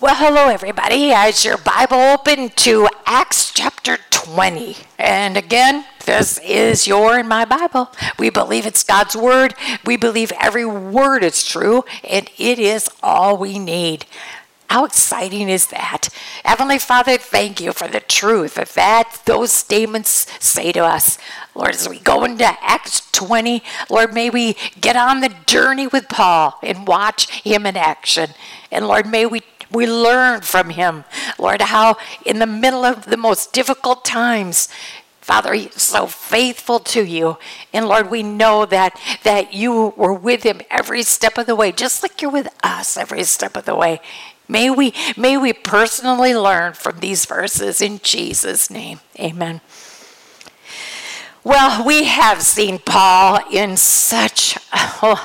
Well, hello, everybody. As your Bible open to Acts chapter 20. And again, this is your and my Bible. We believe it's God's Word. We believe every word is true, and it is all we need. How exciting is that? Heavenly Father, thank you for the truth of that those statements say to us. Lord, as we go into Acts 20, Lord, may we get on the journey with Paul and watch him in action. And Lord, may we we learn from him, Lord, how in the middle of the most difficult times, Father, he's so faithful to you. And Lord, we know that that you were with him every step of the way, just like you're with us every step of the way. May we may we personally learn from these verses in Jesus' name. Amen. Well, we have seen Paul in such an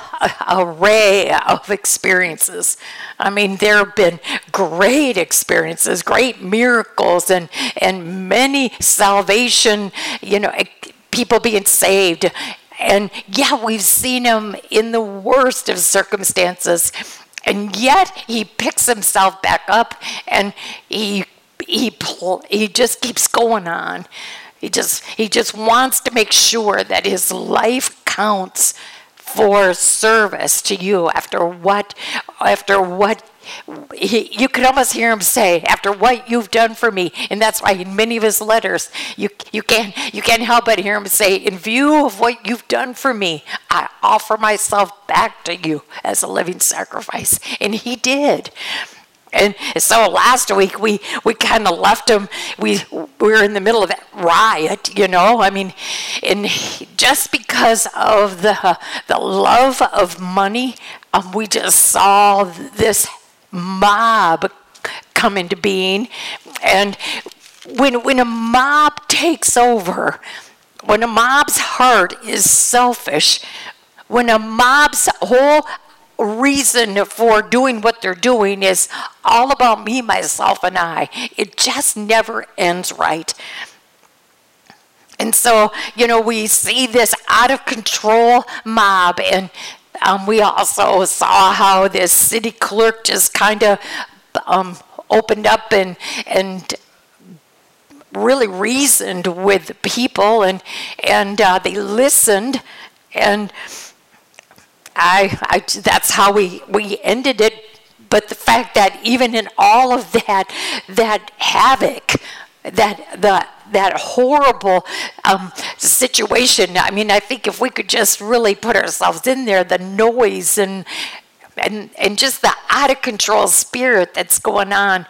array of experiences. I mean, there have been great experiences, great miracles, and, and many salvation, you know, people being saved. And yeah, we've seen him in the worst of circumstances. And yet he picks himself back up and he, he, he just keeps going on. He just he just wants to make sure that his life counts for service to you after what after what he, you could almost hear him say after what you've done for me. And that's why in many of his letters you you can't you can't help but hear him say in view of what you've done for me i offer myself back to you as a living sacrifice. And he did and so last week we, we kind of left him. We, we were in the middle of that riot, you know. I mean, and just because of the, the love of money, um, we just saw this mob come into being. And when, when a mob takes over, when a mob's heart is selfish, when a mob's whole reason for doing what they're doing is all about me, myself, and I. It just never ends right. And so, you know, we see this out of control mob, and um, we also saw how this city clerk just kind of um, opened up and and really reasoned with people, and and uh, they listened, and I, I, that's how we, we ended it. But the fact that even in all of that, that havoc, that the that horrible um, situation. I mean, I think if we could just really put ourselves in there, the noise and and and just the out of control spirit that's going on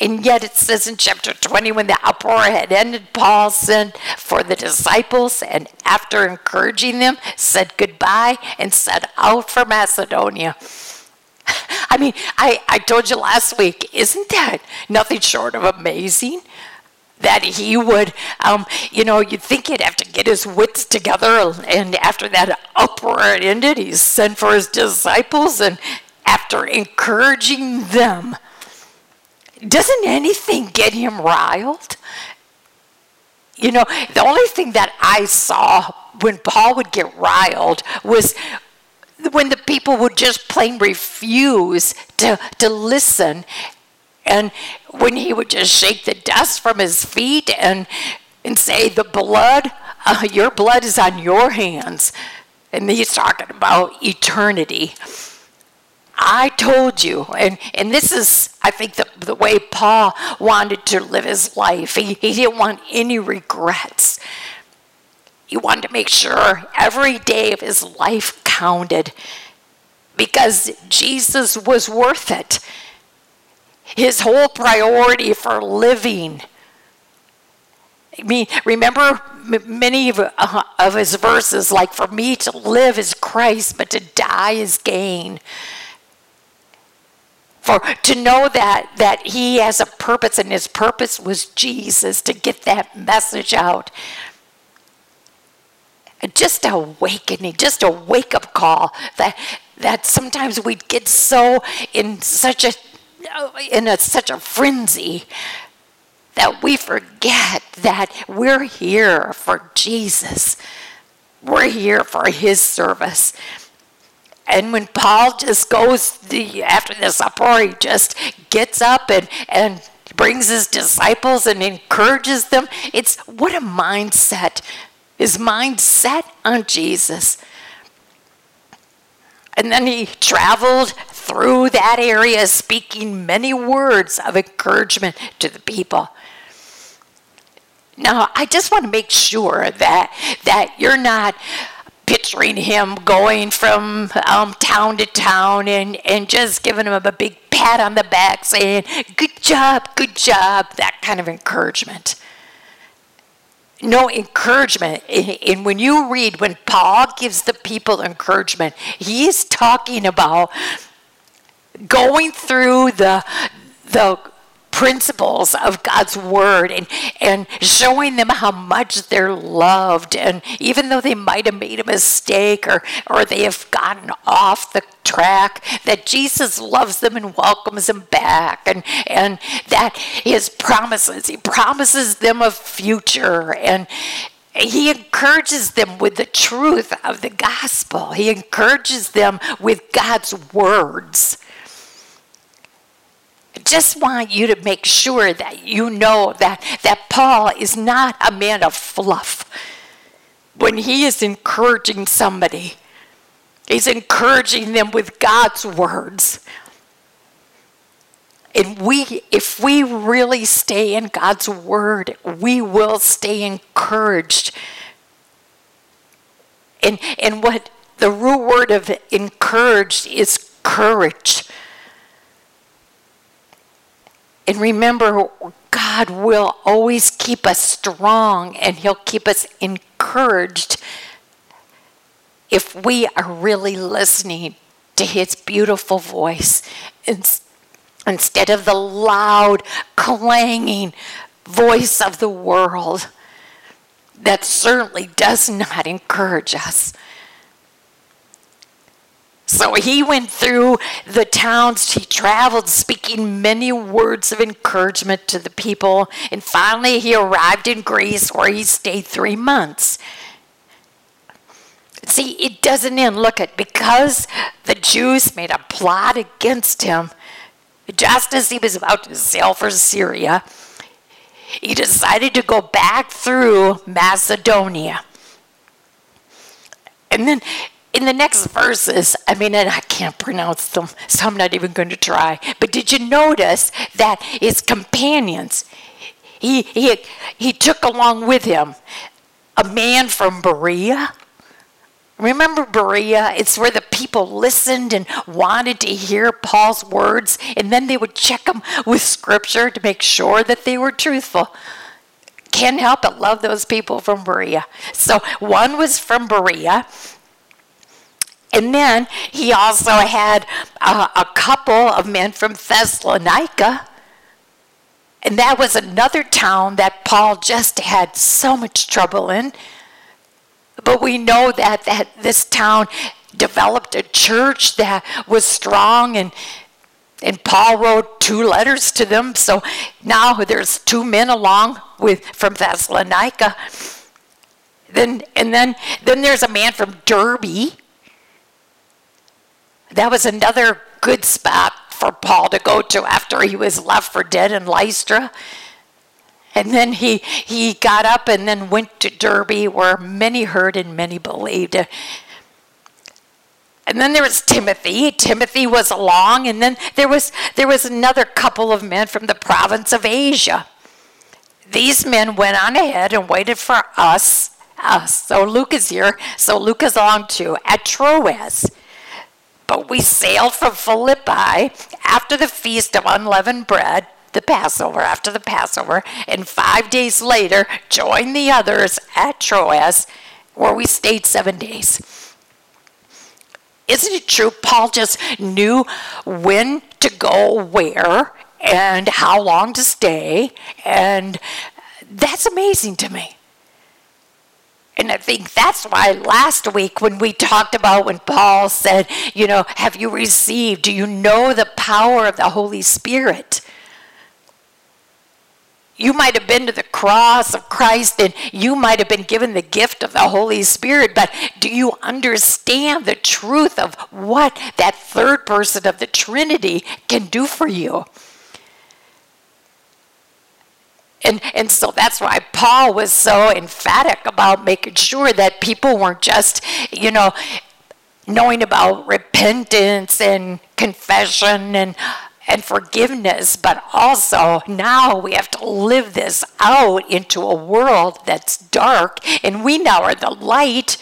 and yet it says in chapter 20, when the uproar had ended, Paul sent for the disciples and after encouraging them, said goodbye and set out for Macedonia. I mean, I, I told you last week, isn't that nothing short of amazing? That he would, um, you know, you'd think he'd have to get his wits together. And after that uproar ended, he sent for his disciples and after encouraging them, doesn't anything get him riled? You know, the only thing that I saw when Paul would get riled was when the people would just plain refuse to, to listen. And when he would just shake the dust from his feet and, and say, The blood, uh, your blood is on your hands. And he's talking about eternity. I told you, and, and this is, I think, the, the way Paul wanted to live his life. He, he didn't want any regrets. He wanted to make sure every day of his life counted because Jesus was worth it. His whole priority for living. I mean, remember many of, uh, of his verses, like, for me to live is Christ, but to die is gain for to know that that he has a purpose and his purpose was Jesus to get that message out. Just awakening, just a wake up call that that sometimes we get so in such a in a, such a frenzy that we forget that we're here for Jesus. We're here for his service. And when Paul just goes the, after this uproar, he just gets up and, and brings his disciples and encourages them. It's what a mindset. His mindset on Jesus. And then he traveled through that area speaking many words of encouragement to the people. Now, I just want to make sure that that you're not picturing him going from um, town to town and, and just giving him a big pat on the back saying, Good job, good job, that kind of encouragement. No encouragement. And when you read, when Paul gives the people encouragement, he's talking about going through the, the principles of God's word and, and showing them how much they're loved. And even though they might have made a mistake or, or they have gotten off the track, that Jesus loves them and welcomes them back. And, and that his promises, he promises them a future. And he encourages them with the truth of the gospel. He encourages them with God's words just want you to make sure that you know that, that Paul is not a man of fluff. When he is encouraging somebody, he's encouraging them with God's words. And we, if we really stay in God's word, we will stay encouraged. And, and what the root word of encouraged is courage. And remember, God will always keep us strong and He'll keep us encouraged if we are really listening to His beautiful voice instead of the loud, clanging voice of the world that certainly does not encourage us. So he went through the towns, he traveled, speaking many words of encouragement to the people. And finally, he arrived in Greece where he stayed three months. See, it doesn't end. Look at because the Jews made a plot against him, just as he was about to sail for Syria, he decided to go back through Macedonia. And then in the next verses, I mean, and I can't pronounce them, so I'm not even going to try. But did you notice that his companions, he, he, he took along with him a man from Berea? Remember Berea? It's where the people listened and wanted to hear Paul's words, and then they would check them with scripture to make sure that they were truthful. Can't help but love those people from Berea. So one was from Berea, and then he also had a, a couple of men from Thessalonica. And that was another town that Paul just had so much trouble in. But we know that, that this town developed a church that was strong and and Paul wrote two letters to them. So now there's two men along with from Thessalonica. Then and then then there's a man from Derbe that was another good spot for Paul to go to after he was left for dead in Lystra. And then he, he got up and then went to Derbe where many heard and many believed. And then there was Timothy. Timothy was along, and then there was there was another couple of men from the province of Asia. These men went on ahead and waited for us. So Luke is here. So Luke is along too at Troas. But we sailed from Philippi after the feast of unleavened bread, the Passover, after the Passover, and five days later joined the others at Troas, where we stayed seven days. Isn't it true? Paul just knew when to go where and how long to stay, and that's amazing to me. And I think that's why last week when we talked about when Paul said, you know, have you received, do you know the power of the Holy Spirit? you might have been to the cross of Christ and you might have been given the gift of the Holy Spirit, but do you understand the truth of what that third person of the Trinity can do for you? And, and so that's why Paul was so emphatic about making sure that people weren't just, you know, knowing about repentance and confession and and forgiveness, but also now we have to live this out into a world that's dark, and we now are the light,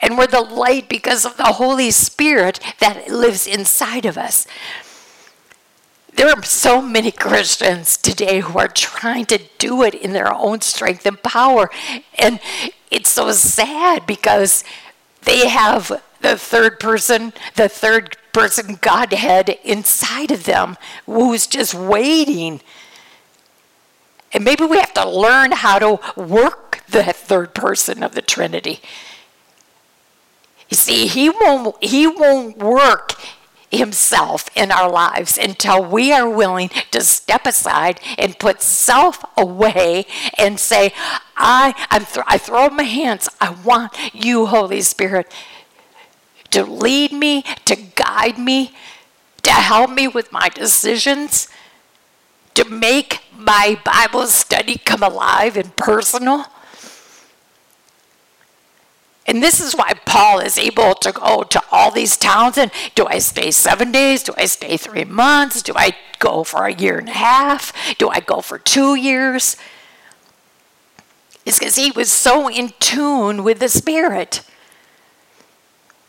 and we're the light because of the Holy Spirit that lives inside of us. There are so many Christians today who are trying to do it in their own strength and power, and it's so sad because they have the third person, the third person Godhead inside of them who's just waiting. And maybe we have to learn how to work the third person of the Trinity. You see, he won't he won't work himself in our lives until we are willing to step aside and put self away and say, I, I'm th- I throw my hands. I want you, Holy Spirit, to lead me, to guide me, to help me with my decisions, to make my Bible study come alive and personal. And this is why Paul is able to go to all these towns. And do I stay seven days? Do I stay three months? Do I go for a year and a half? Do I go for two years? It's because he was so in tune with the Spirit.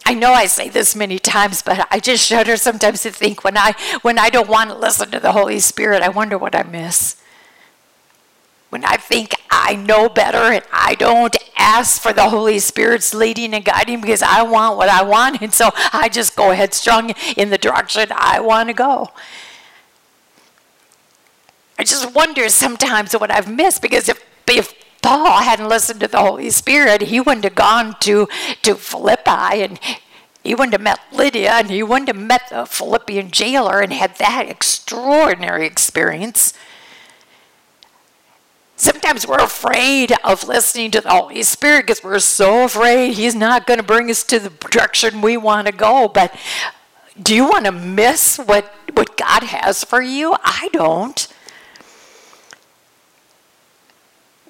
I know I say this many times, but I just shudder sometimes to think when I when I don't want to listen to the Holy Spirit, I wonder what I miss. When I think I know better and I don't ask for the Holy Spirit's leading and guiding because I want what I want, and so I just go headstrong in the direction I want to go. I just wonder sometimes what I've missed because if if Paul hadn't listened to the Holy Spirit, he wouldn't have gone to, to Philippi and he wouldn't have met Lydia and he wouldn't have met the Philippian jailer and had that extraordinary experience. Sometimes we're afraid of listening to the Holy Spirit because we're so afraid He's not going to bring us to the direction we want to go. But do you want to miss what, what God has for you? I don't.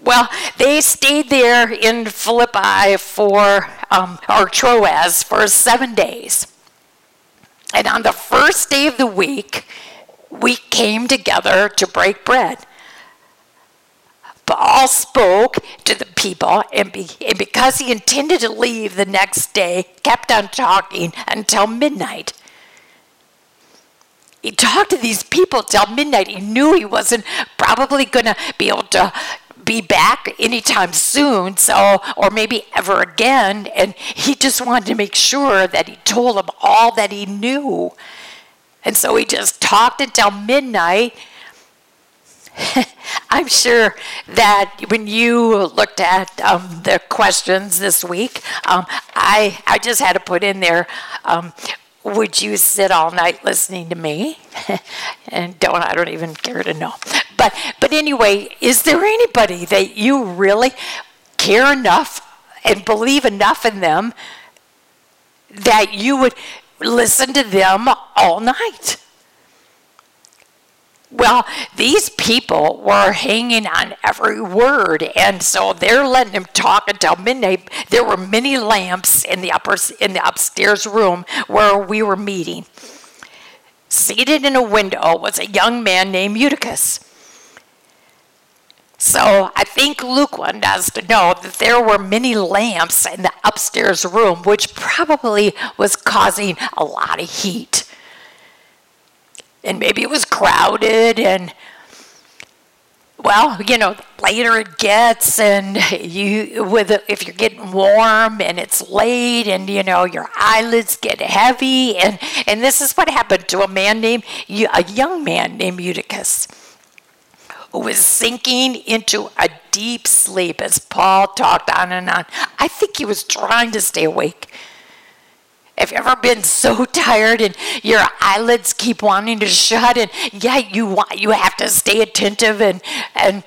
Well, they stayed there in Philippi for, um, or Troas, for seven days. And on the first day of the week, we came together to break bread. Paul spoke to the people, and, be, and because he intended to leave the next day, kept on talking until midnight. He talked to these people till midnight. He knew he wasn't probably going to be able to be back anytime soon, so or maybe ever again. And he just wanted to make sure that he told them all that he knew. And so he just talked until midnight. I'm sure that when you looked at um, the questions this week, um, I I just had to put in there. Um, would you sit all night listening to me? and don't I don't even care to know. But but anyway, is there anybody that you really care enough and believe enough in them that you would listen to them all night? Well, these people were hanging on every word, and so they're letting him talk until midnight. There were many lamps in the upper in the upstairs room where we were meeting. Seated in a window was a young man named Eutychus. So I think Luke wanted us to know that there were many lamps in the upstairs room, which probably was causing a lot of heat and maybe it was crowded and well, you know, later it gets, and you with if you're getting warm and it's late, and you know your eyelids get heavy, and and this is what happened to a man named a young man named Eutychus, who was sinking into a deep sleep as Paul talked on and on. I think he was trying to stay awake have you ever been so tired and your eyelids keep wanting to shut and yeah, you want you have to stay attentive and and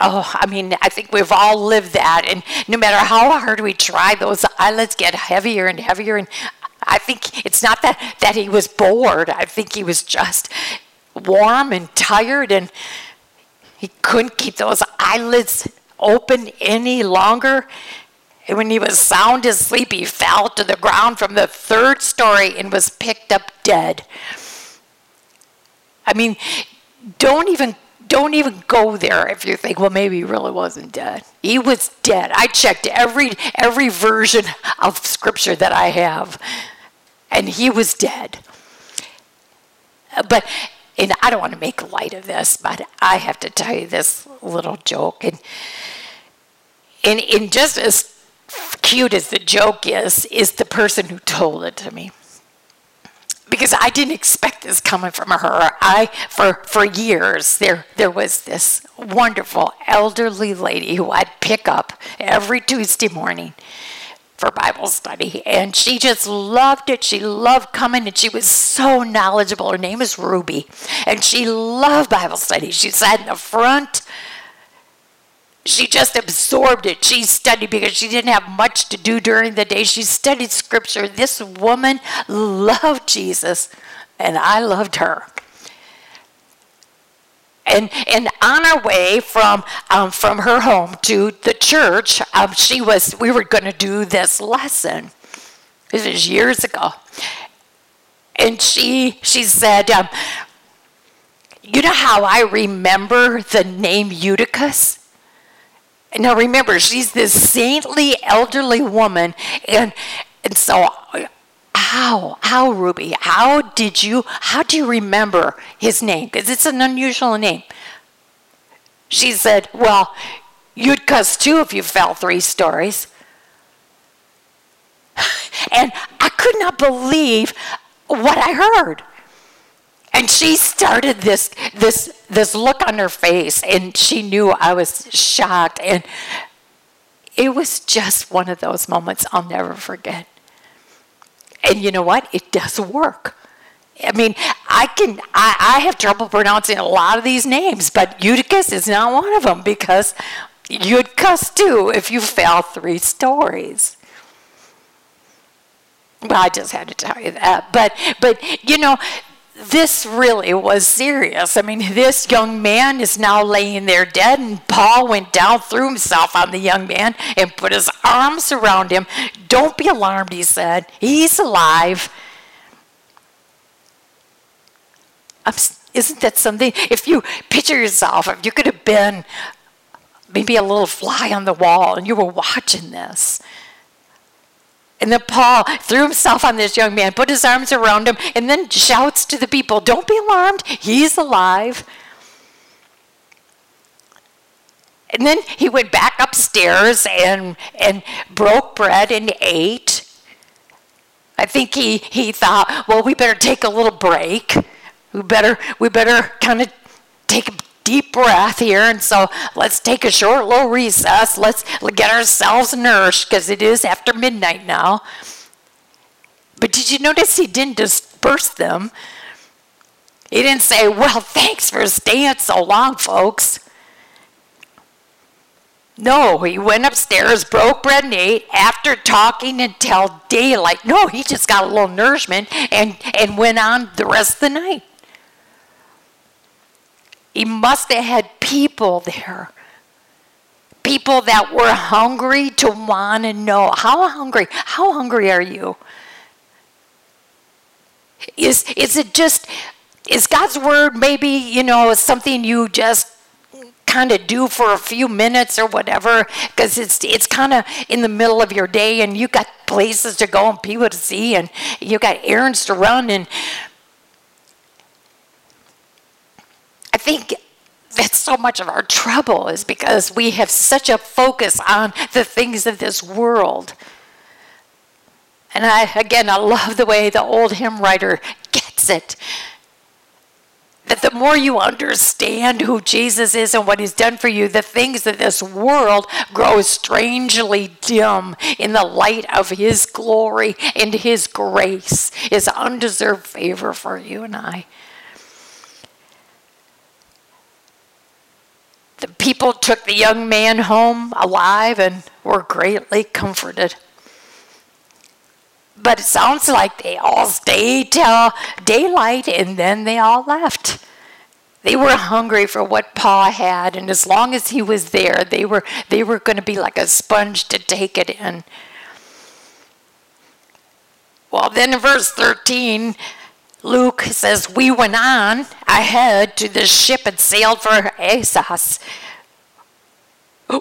Oh, I mean, I think we've all lived that. And no matter how hard we try, those eyelids get heavier and heavier. And I think it's not that, that he was bored. I think he was just warm and tired and he couldn't keep those eyelids open any longer. And when he was sound asleep, he fell to the ground from the third story and was picked up dead. I mean, don't even don't even go there if you think, well, maybe he really wasn't dead. He was dead. I checked every every version of scripture that I have, and he was dead. But and I don't want to make light of this, but I have to tell you this little joke. And and, and just as cute as the joke is, is the person who told it to me because I didn't expect this coming from her. I for for years there there was this wonderful elderly lady who I'd pick up every Tuesday morning for Bible study and she just loved it. She loved coming and she was so knowledgeable. Her name is Ruby and she loved Bible study. She sat in the front she just absorbed it. She studied because she didn't have much to do during the day. She studied scripture. This woman loved Jesus, and I loved her. And, and on our way from um, from her home to the church, um, she was we were going to do this lesson. This is years ago, and she she said, um, "You know how I remember the name Eutychus?" Now remember, she's this saintly elderly woman, and and so how how Ruby, how did you how do you remember his name? Because it's an unusual name. She said, Well, you'd cuss too if you fell three stories. And I could not believe what I heard. And she started this this this look on her face and she knew I was shocked and it was just one of those moments I'll never forget. And you know what? It does work. I mean, I can I, I have trouble pronouncing a lot of these names, but Eutychus is not one of them because you'd cuss too if you fell three stories. Well, I just had to tell you that. But but you know, this really was serious. I mean, this young man is now laying there dead, and Paul went down, threw himself on the young man, and put his arms around him. Don't be alarmed, he said. He's alive. Isn't that something? If you picture yourself, if you could have been maybe a little fly on the wall and you were watching this, and then Paul threw himself on this young man, put his arms around him, and then shouts to the people, Don't be alarmed, he's alive. And then he went back upstairs and, and broke bread and ate. I think he, he thought, well, we better take a little break. We better, we better kind of take a deep breath here. And so let's take a short little recess. Let's get ourselves nourished because it is after midnight now. But did you notice he didn't disperse them? He didn't say, Well, thanks for staying so long, folks. No, he went upstairs, broke bread and ate after talking until daylight. No, he just got a little nourishment and, and went on the rest of the night. He must have had people there. People that were hungry to want to know. How hungry? How hungry are you? Is, is it just, is God's word maybe, you know, something you just kind of do for a few minutes or whatever because it's it's kind of in the middle of your day and you got places to go and people to see and you got errands to run and I think that's so much of our trouble is because we have such a focus on the things of this world. And I, again, I love the way the old hymn writer gets it. That the more you understand who Jesus is and what he's done for you, the things of this world grow strangely dim in the light of his glory and his grace, his undeserved favor for you and I. The people took the young man home alive and were greatly comforted. But it sounds like they all stayed till daylight and then they all left. They were hungry for what Pa had, and as long as he was there, they were they were going to be like a sponge to take it in. Well, then in verse 13, Luke says, We went on ahead to the ship and sailed for Assos,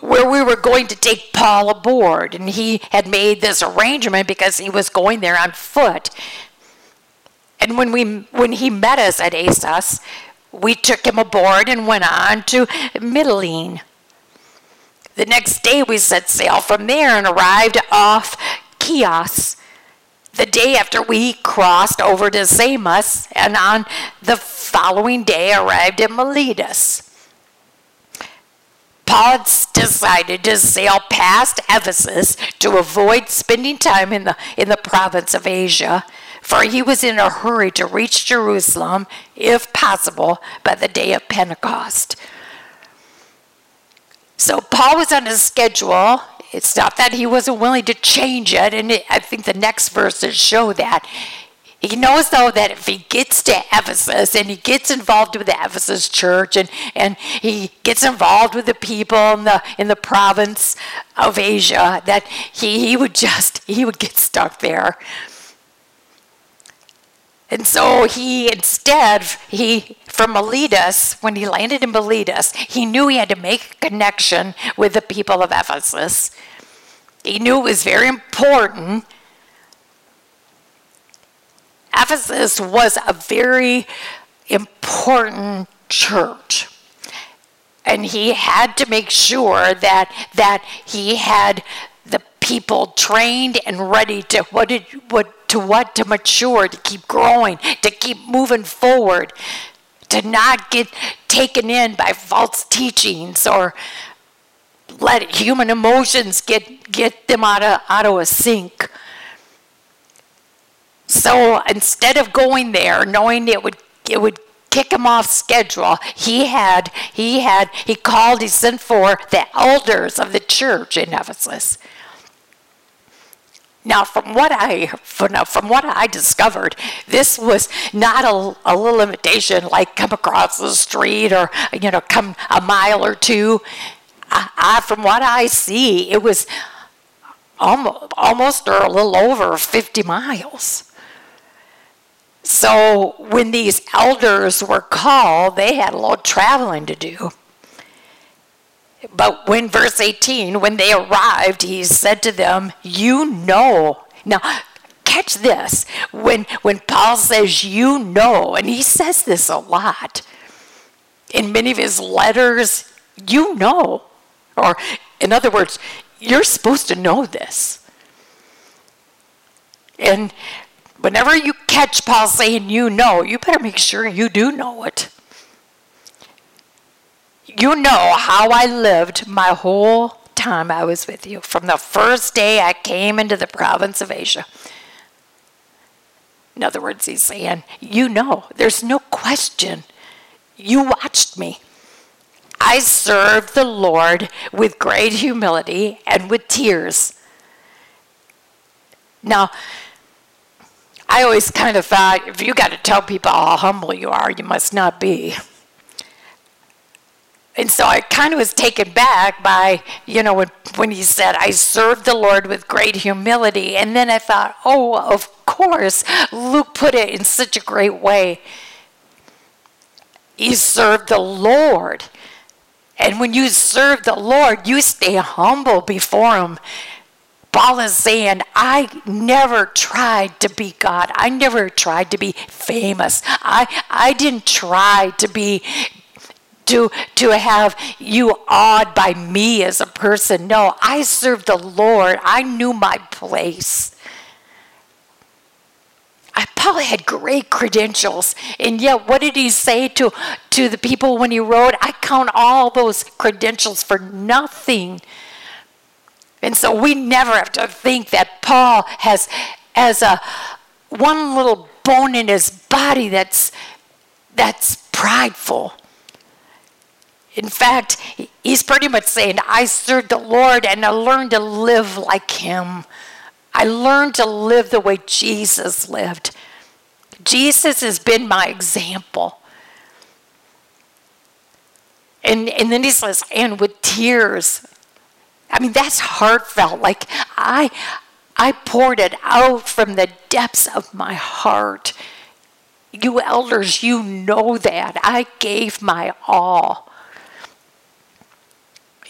where we were going to take Paul aboard. And he had made this arrangement because he was going there on foot. And when, we, when he met us at Assos, we took him aboard and went on to Mytilene. The next day we set sail from there and arrived off Chios the day after we crossed over to Samos, and on the following day arrived at Miletus. Paul decided to sail past Ephesus to avoid spending time in the, in the province of Asia, for he was in a hurry to reach Jerusalem, if possible, by the day of Pentecost. So Paul was on a schedule it's not that he wasn't willing to change it, and it, I think the next verses show that. He knows, though, that if he gets to Ephesus and he gets involved with the Ephesus church and, and he gets involved with the people in the, in the province of Asia, that he, he would just, he would get stuck there. And so he instead, he from Miletus, when he landed in Miletus, he knew he had to make a connection with the people of Ephesus. He knew it was very important. Ephesus was a very important church. And he had to make sure that that he had the people trained and ready to what did what to what? To mature, to keep growing, to keep moving forward, to not get taken in by false teachings or let human emotions get, get them out of, out of a sync. So instead of going there, knowing it would it would kick him off schedule, he had he had he called, he sent for the elders of the church in Ephesus. Now, from what I from, from what I discovered, this was not a, a little invitation like come across the street or you know come a mile or two. I, I, from what I see, it was almost, almost or a little over 50 miles. So when these elders were called, they had a lot of traveling to do. But when verse 18, when they arrived, he said to them, You know. Now, catch this. When, when Paul says, You know, and he says this a lot in many of his letters, you know. Or, in other words, you're supposed to know this. And whenever you catch Paul saying, You know, you better make sure you do know it. You know how I lived my whole time I was with you, from the first day I came into the province of Asia. In other words, he's saying, You know, there's no question. You watched me. I served the Lord with great humility and with tears. Now, I always kind of thought if you got to tell people how humble you are, you must not be. And so I kind of was taken back by, you know, when, when he said, I served the Lord with great humility. And then I thought, oh, of course, Luke put it in such a great way. He served the Lord. And when you serve the Lord, you stay humble before Him. Paul is saying, I never tried to be God. I never tried to be famous. I, I didn't try to be to, to have you awed by me as a person. No, I served the Lord. I knew my place. I, Paul had great credentials, and yet what did he say to, to the people when he wrote, I count all those credentials for nothing. And so we never have to think that Paul has, as a one little bone in his body that's, that's prideful. In fact, he's pretty much saying, I served the Lord and I learned to live like him. I learned to live the way Jesus lived. Jesus has been my example. And, and then he says, and with tears. I mean, that's heartfelt. Like I, I poured it out from the depths of my heart. You elders, you know that. I gave my all.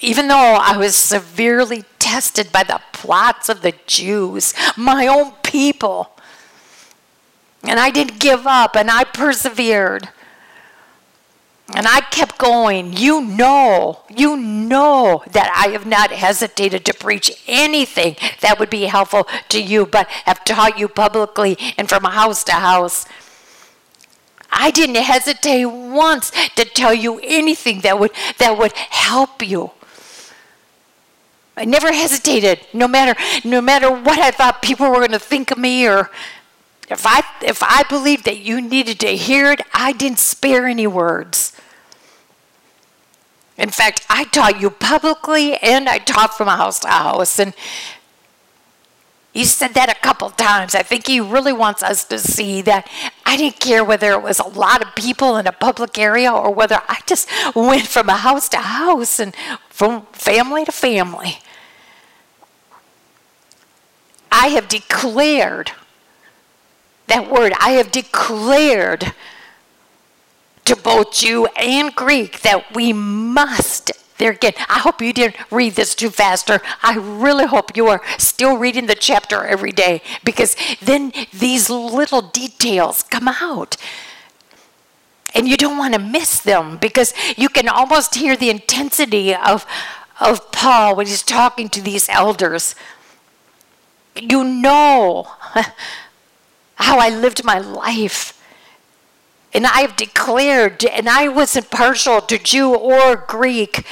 Even though I was severely tested by the plots of the Jews, my own people, and I didn't give up and I persevered. And I kept going. You know, you know that I have not hesitated to preach anything that would be helpful to you, but have taught you publicly and from house to house. I didn't hesitate once to tell you anything that would that would help you. I never hesitated, no matter no matter what I thought people were going to think of me or if I if I believed that you needed to hear it, I didn't spare any words. In fact, I taught you publicly and I taught from house to house. And he said that a couple times. I think he really wants us to see that I didn't care whether it was a lot of people in a public area or whether I just went from house to house and from family to family. I have declared that word, I have declared to both Jew and Greek that we must. There again, I hope you didn't read this too faster. I really hope you are still reading the chapter every day because then these little details come out. And you don't want to miss them because you can almost hear the intensity of, of Paul when he's talking to these elders. You know how I lived my life. And I have declared, and I wasn't partial to Jew or Greek.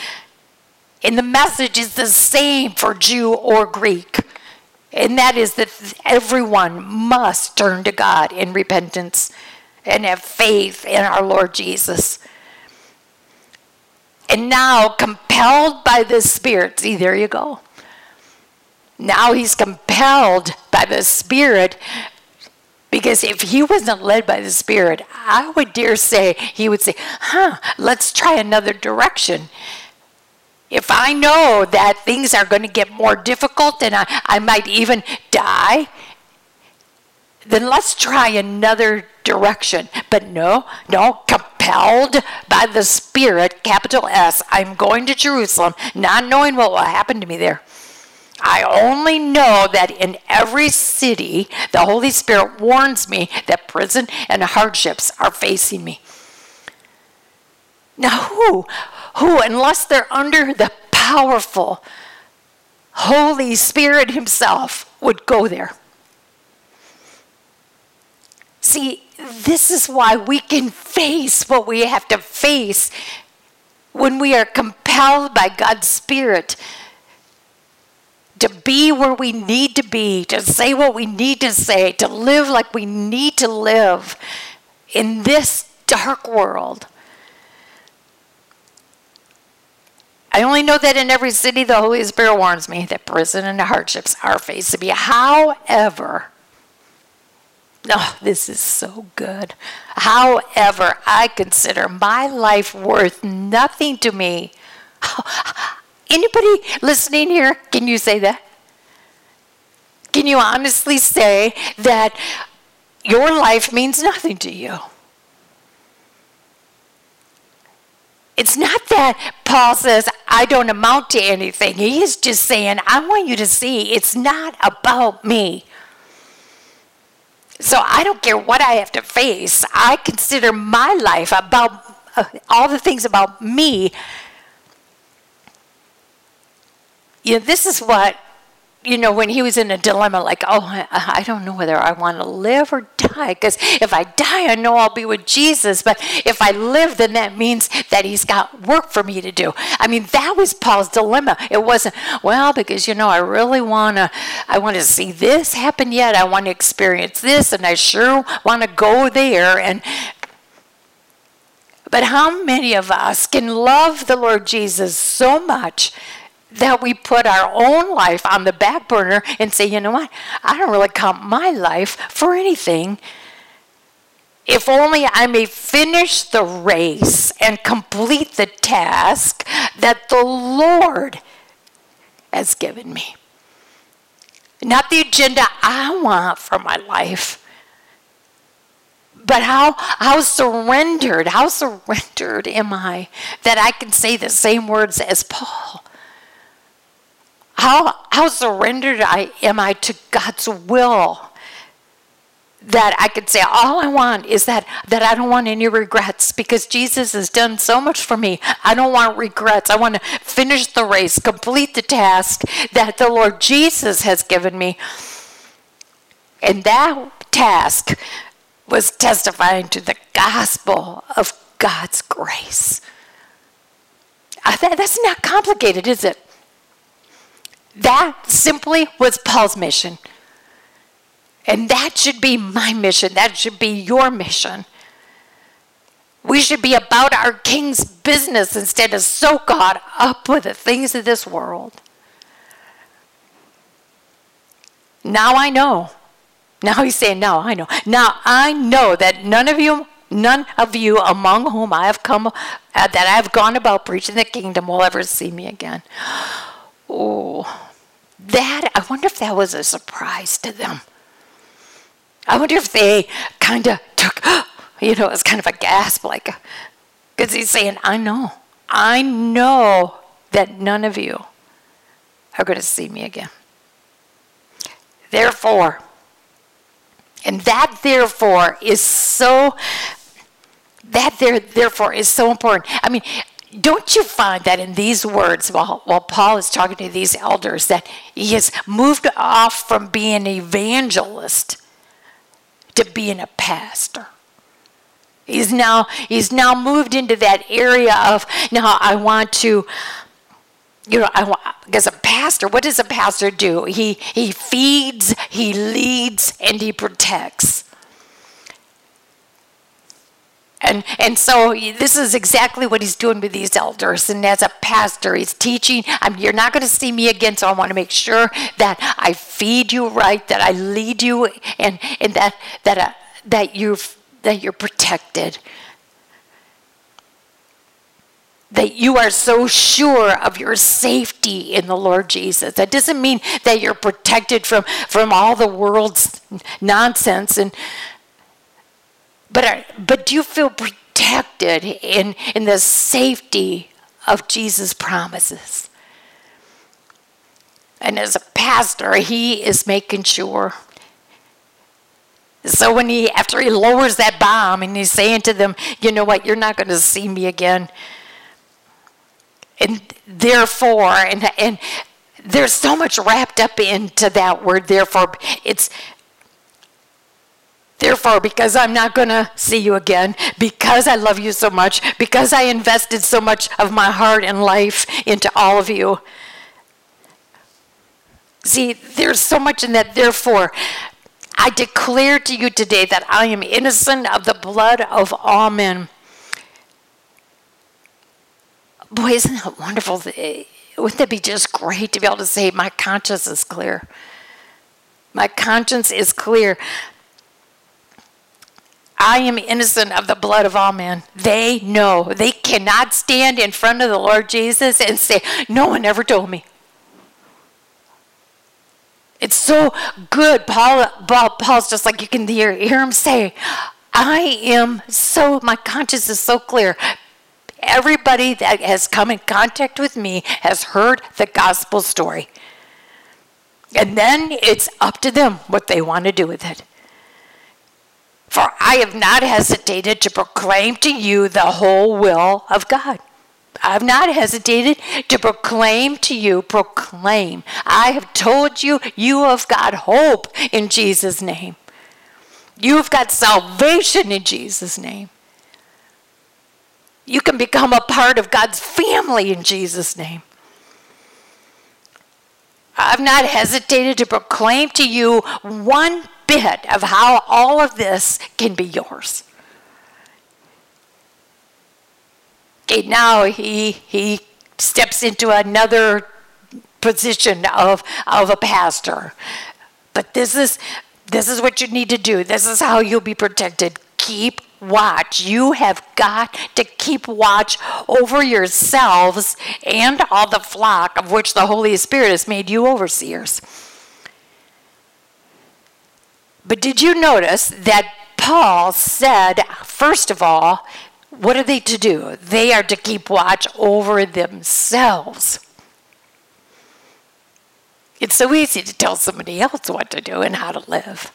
And the message is the same for Jew or Greek. And that is that everyone must turn to God in repentance and have faith in our Lord Jesus. And now, compelled by the Spirit, see, there you go. Now he's compelled by the Spirit because if he wasn't led by the Spirit, I would dare say he would say, huh, let's try another direction. If I know that things are going to get more difficult and I, I might even die, then let's try another direction. But no, no, compelled by the Spirit, capital S, I'm going to Jerusalem, not knowing what will happen to me there. I only know that in every city, the Holy Spirit warns me that prison and hardships are facing me. Now, who, who, unless they're under the powerful Holy Spirit Himself, would go there? See, this is why we can face what we have to face when we are compelled by God's Spirit to be where we need to be, to say what we need to say, to live like we need to live in this dark world. I only know that in every city the Holy Spirit warns me that prison and hardships are faced to be. However, oh, this is so good. However, I consider my life worth nothing to me. Anybody listening here, can you say that? Can you honestly say that your life means nothing to you? It's not that Paul says, I don't amount to anything. He is just saying, I want you to see it's not about me. So I don't care what I have to face. I consider my life about uh, all the things about me you know, this is what, you know, when he was in a dilemma, like, oh, I, I don't know whether I want to live or die. Because if I die, I know I'll be with Jesus. But if I live, then that means that he's got work for me to do. I mean, that was Paul's dilemma. It wasn't, well, because, you know, I really want to, I want to see this happen yet. I want to experience this, and I sure want to go there. And But how many of us can love the Lord Jesus so much that we put our own life on the back burner and say, you know what? I don't really count my life for anything. If only I may finish the race and complete the task that the Lord has given me. Not the agenda I want for my life, but how how surrendered, how surrendered am I that I can say the same words as Paul? How how surrendered I am I to God's will? that I could say all I want is that that I don't want any regrets because Jesus has done so much for me. I don't want regrets. I want to finish the race, complete the task that the Lord Jesus has given me. And that task was testifying to the gospel of God's grace. That's not complicated, is it? That simply was Paul's mission. And that should be my mission. That should be your mission. We should be about our King's business instead of so caught up with the things of this world. Now I know. Now he's saying, Now I know. Now I know that none of you, none of you among whom I have come, uh, that I have gone about preaching the kingdom will ever see me again. Oh, that, I wonder if that was a surprise to them. I wonder if they kind of took, you know, it's kind of a gasp, like, because he's saying, I know, I know that none of you are going to see me again. Therefore, and that therefore is so, that there, therefore is so important. I mean, don't you find that in these words, while, while Paul is talking to these elders, that he has moved off from being an evangelist to being a pastor. He's now he's now moved into that area of now I want to you know, I want as a pastor, what does a pastor do? He he feeds, he leads, and he protects. And, and so this is exactly what he's doing with these elders. And as a pastor, he's teaching, I'm, you're not going to see me again, so I want to make sure that I feed you right, that I lead you, and, and that, that, uh, that, you that you're protected. That you are so sure of your safety in the Lord Jesus. That doesn't mean that you're protected from, from all the world's nonsense and but, but do you feel protected in, in the safety of Jesus' promises? And as a pastor, he is making sure. So when he, after he lowers that bomb and he's saying to them, you know what, you're not going to see me again. And therefore, and, and there's so much wrapped up into that word, therefore. It's Therefore, because I'm not going to see you again, because I love you so much, because I invested so much of my heart and life into all of you. See, there's so much in that. Therefore, I declare to you today that I am innocent of the blood of all men. Boy, isn't that wonderful? Wouldn't that be just great to be able to say, My conscience is clear? My conscience is clear. I am innocent of the blood of all men. They know. They cannot stand in front of the Lord Jesus and say, No one ever told me. It's so good. Paul, Paul Paul's just like you can hear, hear him say, I am so, my conscience is so clear. Everybody that has come in contact with me has heard the gospel story. And then it's up to them what they want to do with it. For I have not hesitated to proclaim to you the whole will of God. I have not hesitated to proclaim to you, proclaim. I have told you, you have got hope in Jesus' name. You've got salvation in Jesus' name. You can become a part of God's family in Jesus' name. I've not hesitated to proclaim to you one bit of how all of this can be yours. and now he he steps into another position of of a pastor. But this is this is what you need to do. This is how you'll be protected. Keep watch. You have got to keep watch over yourselves and all the flock of which the Holy Spirit has made you overseers. But did you notice that Paul said, first of all, what are they to do? They are to keep watch over themselves. It's so easy to tell somebody else what to do and how to live.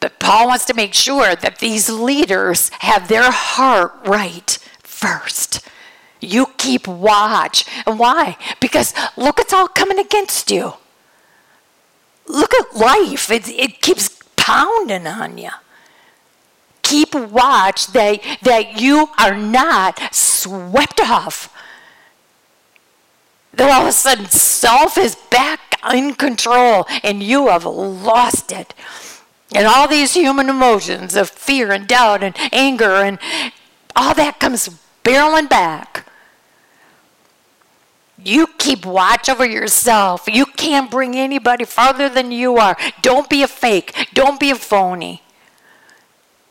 But Paul wants to make sure that these leaders have their heart right first. You keep watch. And why? Because look, it's all coming against you. Look at life, it, it keeps pounding on you. Keep watch that, that you are not swept off. That all of a sudden self is back in control and you have lost it. And all these human emotions of fear and doubt and anger and all that comes barreling back. You keep watch over yourself. You can't bring anybody farther than you are. Don't be a fake. Don't be a phony.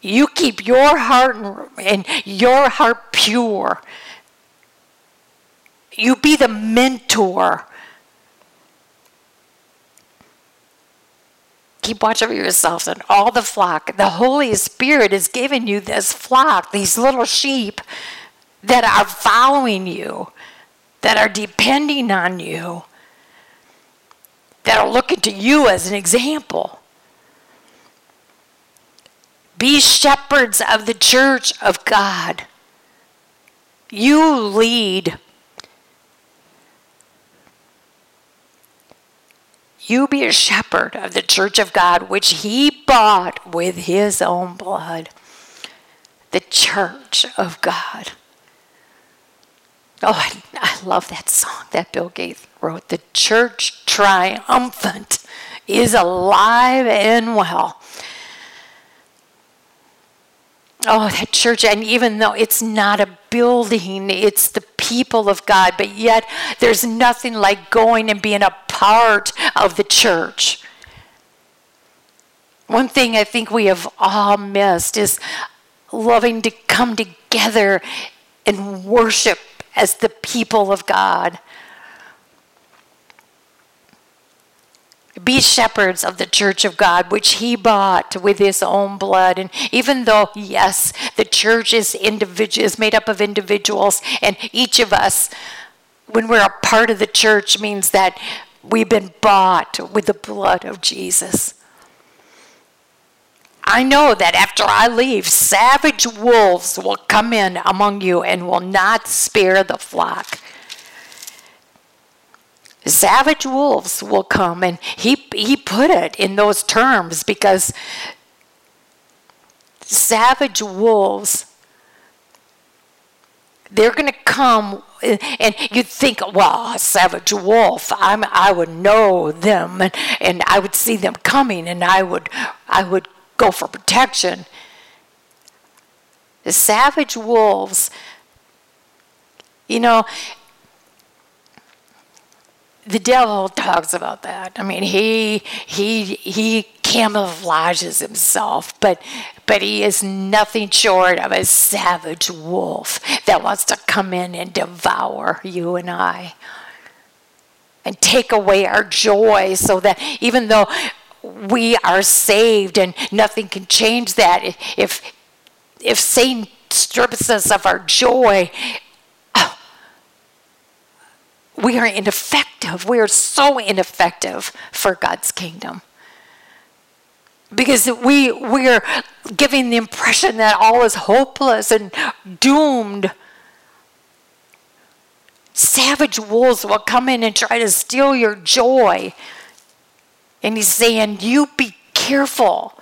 You keep your heart and your heart pure. You be the mentor keep watch over yourselves and all the flock. The Holy Spirit has given you this flock, these little sheep that are following you, that are depending on you, that are looking to you as an example. Be shepherds of the church of God. You lead You be a shepherd of the church of God, which he bought with his own blood. The church of God. Oh, I, I love that song that Bill Gaither wrote. The church triumphant is alive and well. Oh, that church, and even though it's not a building, it's the people of God, but yet there's nothing like going and being a part of the church. One thing I think we have all missed is loving to come together and worship as the people of God. Be shepherds of the church of God, which he bought with his own blood. And even though, yes, the church is, individual, is made up of individuals, and each of us, when we're a part of the church, means that we've been bought with the blood of Jesus. I know that after I leave, savage wolves will come in among you and will not spare the flock. Savage wolves will come and he he put it in those terms because savage wolves they're going to come and you'd think well a savage wolf I'm, i would know them and, and i would see them coming and i would i would go for protection the savage wolves you know the devil talks about that. I mean, he he he camouflages himself, but but he is nothing short of a savage wolf that wants to come in and devour you and I and take away our joy so that even though we are saved and nothing can change that if if Satan strips us of our joy oh, we are ineffective. We are so ineffective for God's kingdom. Because we, we are giving the impression that all is hopeless and doomed. Savage wolves will come in and try to steal your joy. And he's saying, You be careful.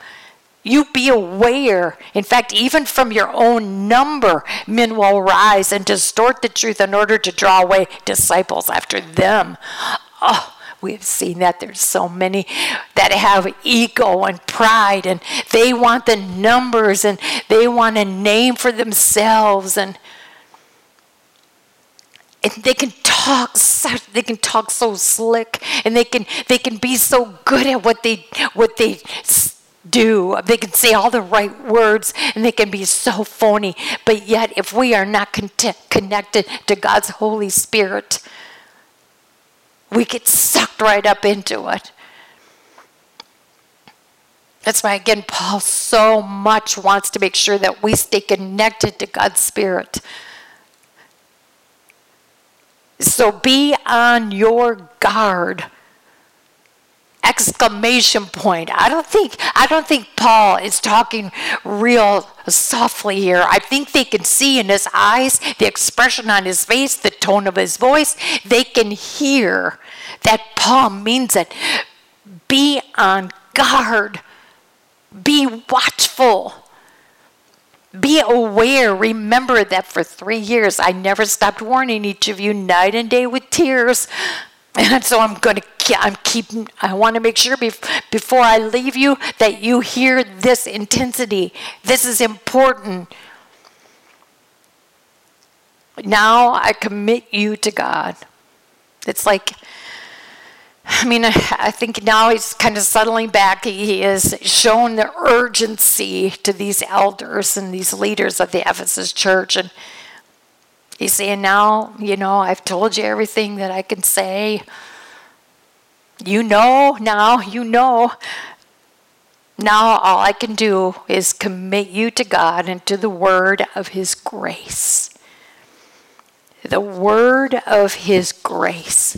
You be aware. In fact, even from your own number, men will rise and distort the truth in order to draw away disciples after them. Oh, we have seen that there's so many that have ego and pride and they want the numbers and they want a name for themselves and and they can talk they can talk so slick and they can they can be so good at what they what they do. They can say all the right words and they can be so phony. But yet if we are not con- connected to God's holy spirit we get sucked right up into it. That's why again Paul so much wants to make sure that we stay connected to God's spirit so be on your guard. Exclamation point. I don't think I don't think Paul is talking real softly here. I think they can see in his eyes, the expression on his face, the tone of his voice. They can hear that Paul means it. Be on guard. Be watchful. Be aware, remember that for three years I never stopped warning each of you night and day with tears. And so I'm going to I'm keeping I want to make sure before I leave you that you hear this intensity. This is important. Now I commit you to God. It's like I mean, I think now he's kind of settling back. He has shown the urgency to these elders and these leaders of the Ephesus church. And he's saying, Now, you know, I've told you everything that I can say. You know now, you know. Now, all I can do is commit you to God and to the word of His grace. The word of His grace.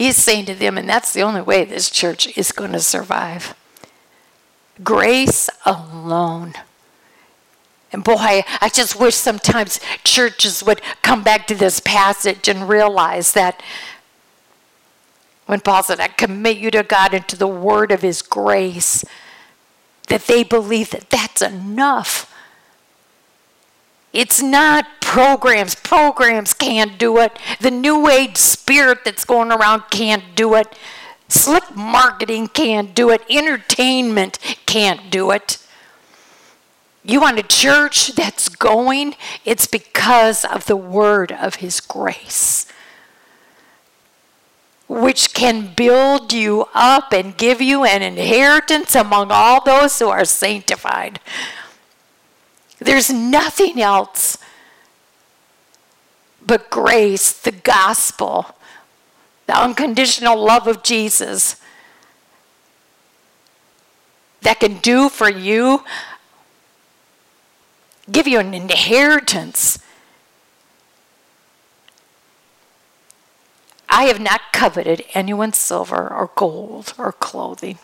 He's saying to them, and that's the only way this church is going to survive grace alone. And boy, I just wish sometimes churches would come back to this passage and realize that when Paul said, I commit you to God and to the word of his grace, that they believe that that's enough. It's not programs. Programs can't do it. The new age spirit that's going around can't do it. Slick marketing can't do it. Entertainment can't do it. You want a church that's going, it's because of the word of His grace, which can build you up and give you an inheritance among all those who are sanctified. There's nothing else but grace, the gospel, the unconditional love of Jesus that can do for you, give you an inheritance. I have not coveted anyone's silver or gold or clothing.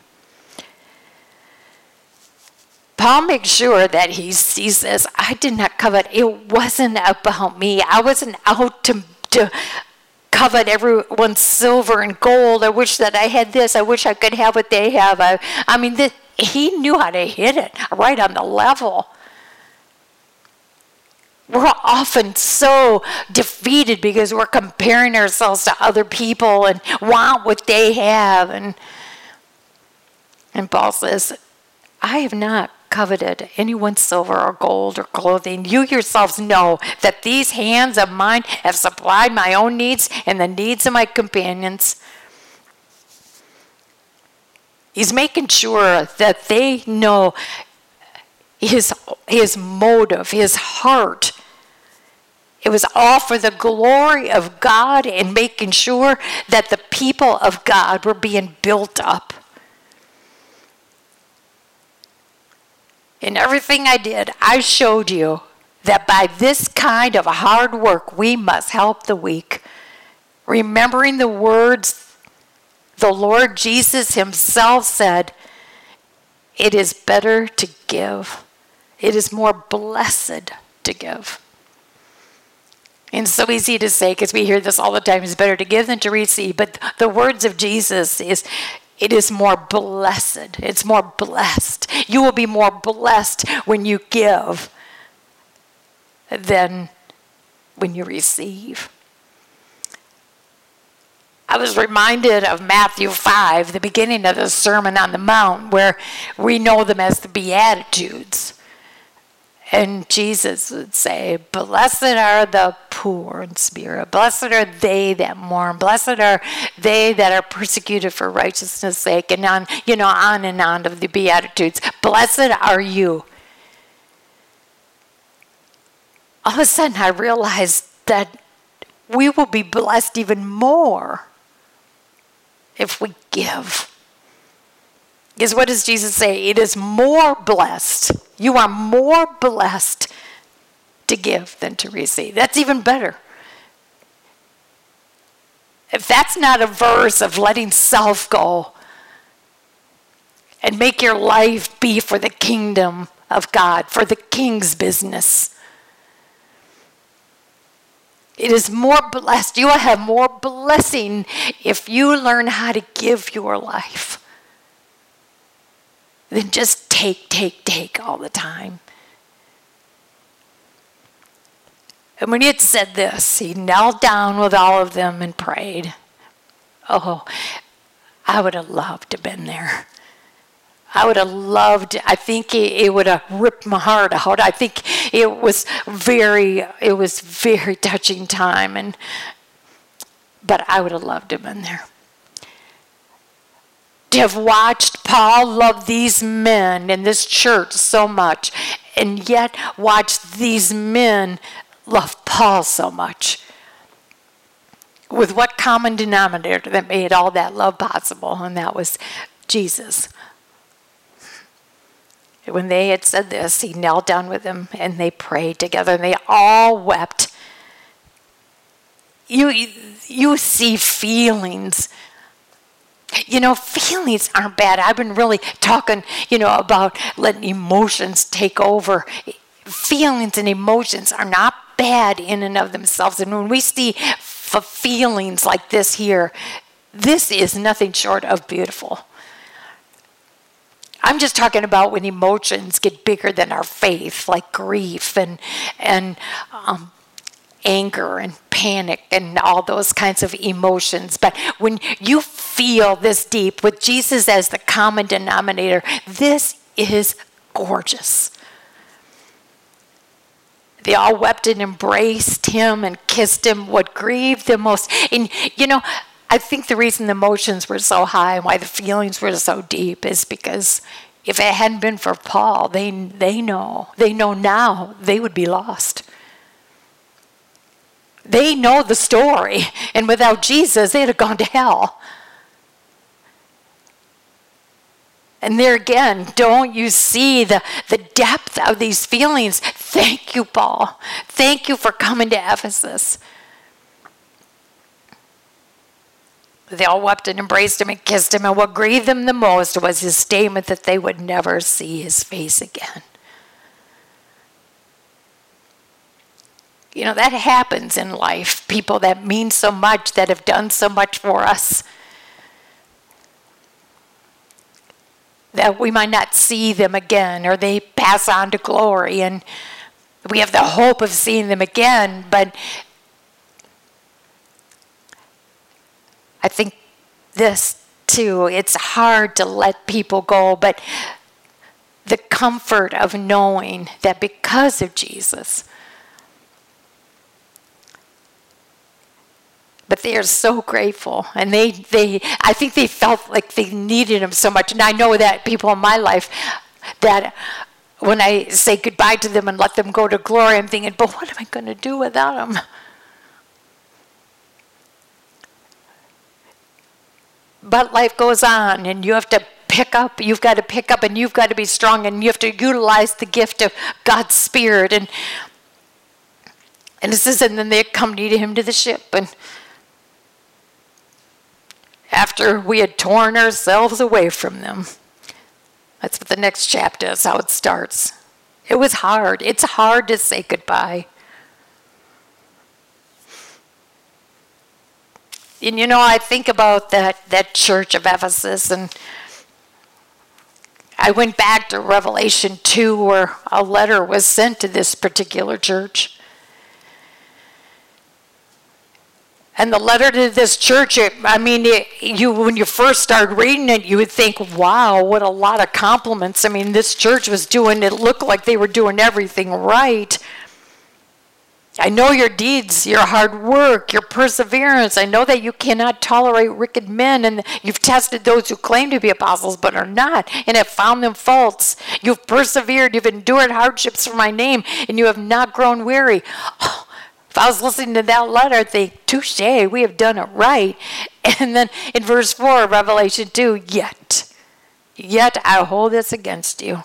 Paul makes sure that he sees this. I did not covet. It wasn't about me. I wasn't out to, to covet everyone's silver and gold. I wish that I had this. I wish I could have what they have. I, I mean, the, he knew how to hit it right on the level. We're often so defeated because we're comparing ourselves to other people and want what they have. And, and Paul says, I have not coveted anyone's silver or gold or clothing. You yourselves know that these hands of mine have supplied my own needs and the needs of my companions. He's making sure that they know his, his motive, his heart. It was all for the glory of God and making sure that the people of God were being built up. In everything I did, I showed you that by this kind of hard work we must help the weak. Remembering the words the Lord Jesus Himself said, It is better to give, it is more blessed to give. And so easy to say because we hear this all the time it's better to give than to receive. But the words of Jesus is it is more blessed. It's more blessed. You will be more blessed when you give than when you receive. I was reminded of Matthew 5, the beginning of the Sermon on the Mount, where we know them as the Beatitudes. And Jesus would say, Blessed are the poor in spirit. Blessed are they that mourn. Blessed are they that are persecuted for righteousness' sake. And on, you know, on and on of the Beatitudes. Blessed are you. All of a sudden, I realized that we will be blessed even more if we give. Because what does Jesus say? It is more blessed. You are more blessed to give than to receive. That's even better. If that's not a verse of letting self go and make your life be for the kingdom of God, for the king's business. It is more blessed. You will have more blessing if you learn how to give your life than just take, take, take all the time. And when he had said this, he knelt down with all of them and prayed. Oh, I would have loved to have been there. I would have loved, I think it, it, would have ripped my heart out. I think it was very, it was very touching time. And, but I would have loved to have been there have watched Paul love these men in this church so much, and yet watched these men love Paul so much. With what common denominator that made all that love possible, and that was Jesus. When they had said this, he knelt down with them and they prayed together, and they all wept. You, you see feelings you know, feelings aren't bad. I've been really talking, you know, about letting emotions take over. Feelings and emotions are not bad in and of themselves. And when we see f- feelings like this here, this is nothing short of beautiful. I'm just talking about when emotions get bigger than our faith, like grief and and um, anger and panic and all those kinds of emotions. But when you feel this deep with Jesus as the common denominator, this is gorgeous. They all wept and embraced him and kissed him. What grieved them most, and you know, I think the reason the emotions were so high and why the feelings were so deep is because if it hadn't been for Paul, they they know they know now they would be lost. They know the story. And without Jesus, they'd have gone to hell. And there again, don't you see the, the depth of these feelings? Thank you, Paul. Thank you for coming to Ephesus. They all wept and embraced him and kissed him. And what grieved them the most was his statement that they would never see his face again. You know, that happens in life. People that mean so much, that have done so much for us, that we might not see them again, or they pass on to glory, and we have the hope of seeing them again, but I think this too, it's hard to let people go, but the comfort of knowing that because of Jesus, but they are so grateful. And they they i think they felt like they needed him so much. And i know that people in my life that when i say goodbye to them and let them go to glory i'm thinking but what am i going to do without them but life goes on and you have to pick up you've got to pick up and you've got to be strong and you have to utilize the gift of god's spirit. And and it says and then they accompanied him to the ship and after we had torn ourselves away from them. That's what the next chapter is, how it starts. It was hard. It's hard to say goodbye. And you know, I think about that, that church of Ephesus, and I went back to Revelation 2, where a letter was sent to this particular church. And the letter to this church, it, I mean, it, you when you first started reading it, you would think, "Wow, what a lot of compliments." I mean, this church was doing it looked like they were doing everything right. I know your deeds, your hard work, your perseverance. I know that you cannot tolerate wicked men, and you've tested those who claim to be apostles but are not, and have found them false. You've persevered, you've endured hardships for my name, and you have not grown weary. Oh, if I was listening to that letter, I'd think, touche, we have done it right. And then in verse 4 of Revelation 2, yet, yet I hold this against you.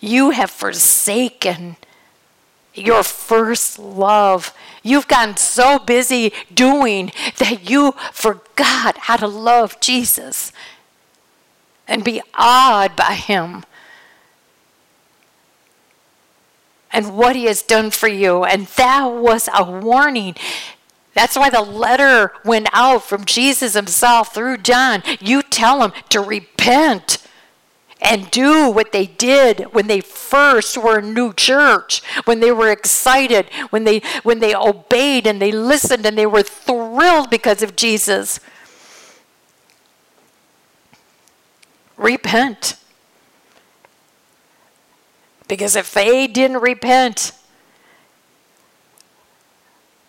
You have forsaken your first love. You've gotten so busy doing that you forgot how to love Jesus and be awed by him and what he has done for you. And that was a warning. That's why the letter went out from Jesus himself through John. You tell them to repent and do what they did when they first were a new church, when they were excited, when they when they obeyed and they listened and they were thrilled because of Jesus. Repent. Because if they didn't repent,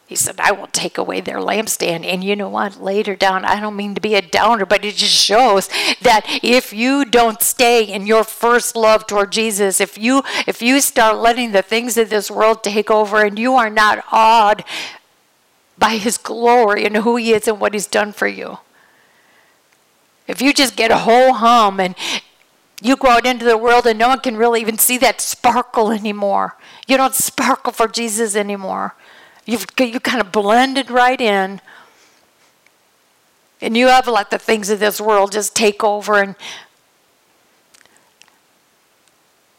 he said, I will take away their lampstand. And you know what? Later down, I don't mean to be a downer, but it just shows that if you don't stay in your first love toward Jesus, if you if you start letting the things of this world take over and you are not awed by his glory and who he is and what he's done for you. If you just get a whole hum and you go out into the world and no one can really even see that sparkle anymore. You don't sparkle for Jesus anymore. You've you kind of blended right in. And you have let the things of this world just take over and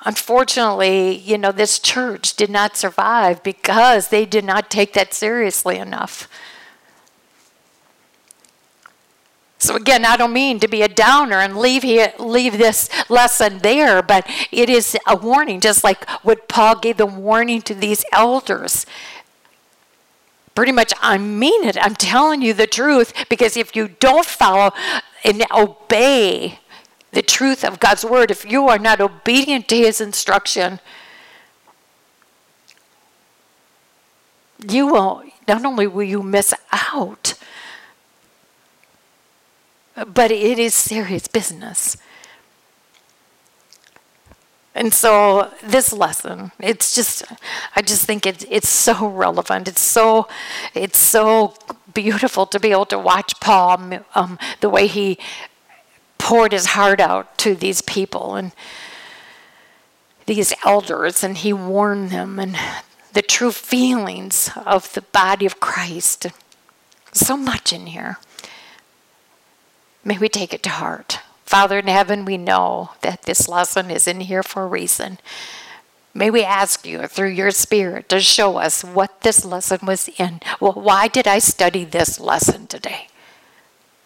unfortunately, you know, this church did not survive because they did not take that seriously enough. So again, I don't mean to be a downer and leave leave this lesson there, but it is a warning, just like what Paul gave the warning to these elders pretty much I mean it. I'm telling you the truth because if you don't follow and obey the truth of God's word, if you are not obedient to his instruction, you will not only will you miss out, but it is serious business. And so this lesson, it's just, I just think it's it's so relevant. It's so, it's so beautiful to be able to watch Paul, um, the way he poured his heart out to these people and these elders, and he warned them and the true feelings of the body of Christ. So much in here. May we take it to heart. Father in heaven, we know that this lesson is in here for a reason. May we ask you through your Spirit to show us what this lesson was in. Well, why did I study this lesson today?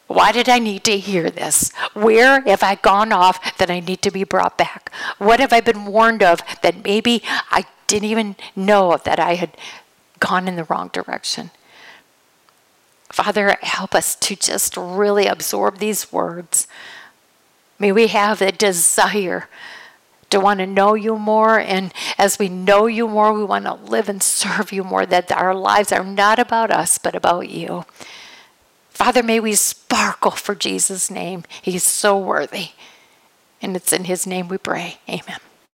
Why did I need to hear this? Where have I gone off that I need to be brought back? What have I been warned of that maybe I didn't even know that I had gone in the wrong direction? Father, help us to just really absorb these words. May we have a desire to want to know you more. And as we know you more, we want to live and serve you more, that our lives are not about us, but about you. Father, may we sparkle for Jesus' name. He's so worthy. And it's in his name we pray. Amen.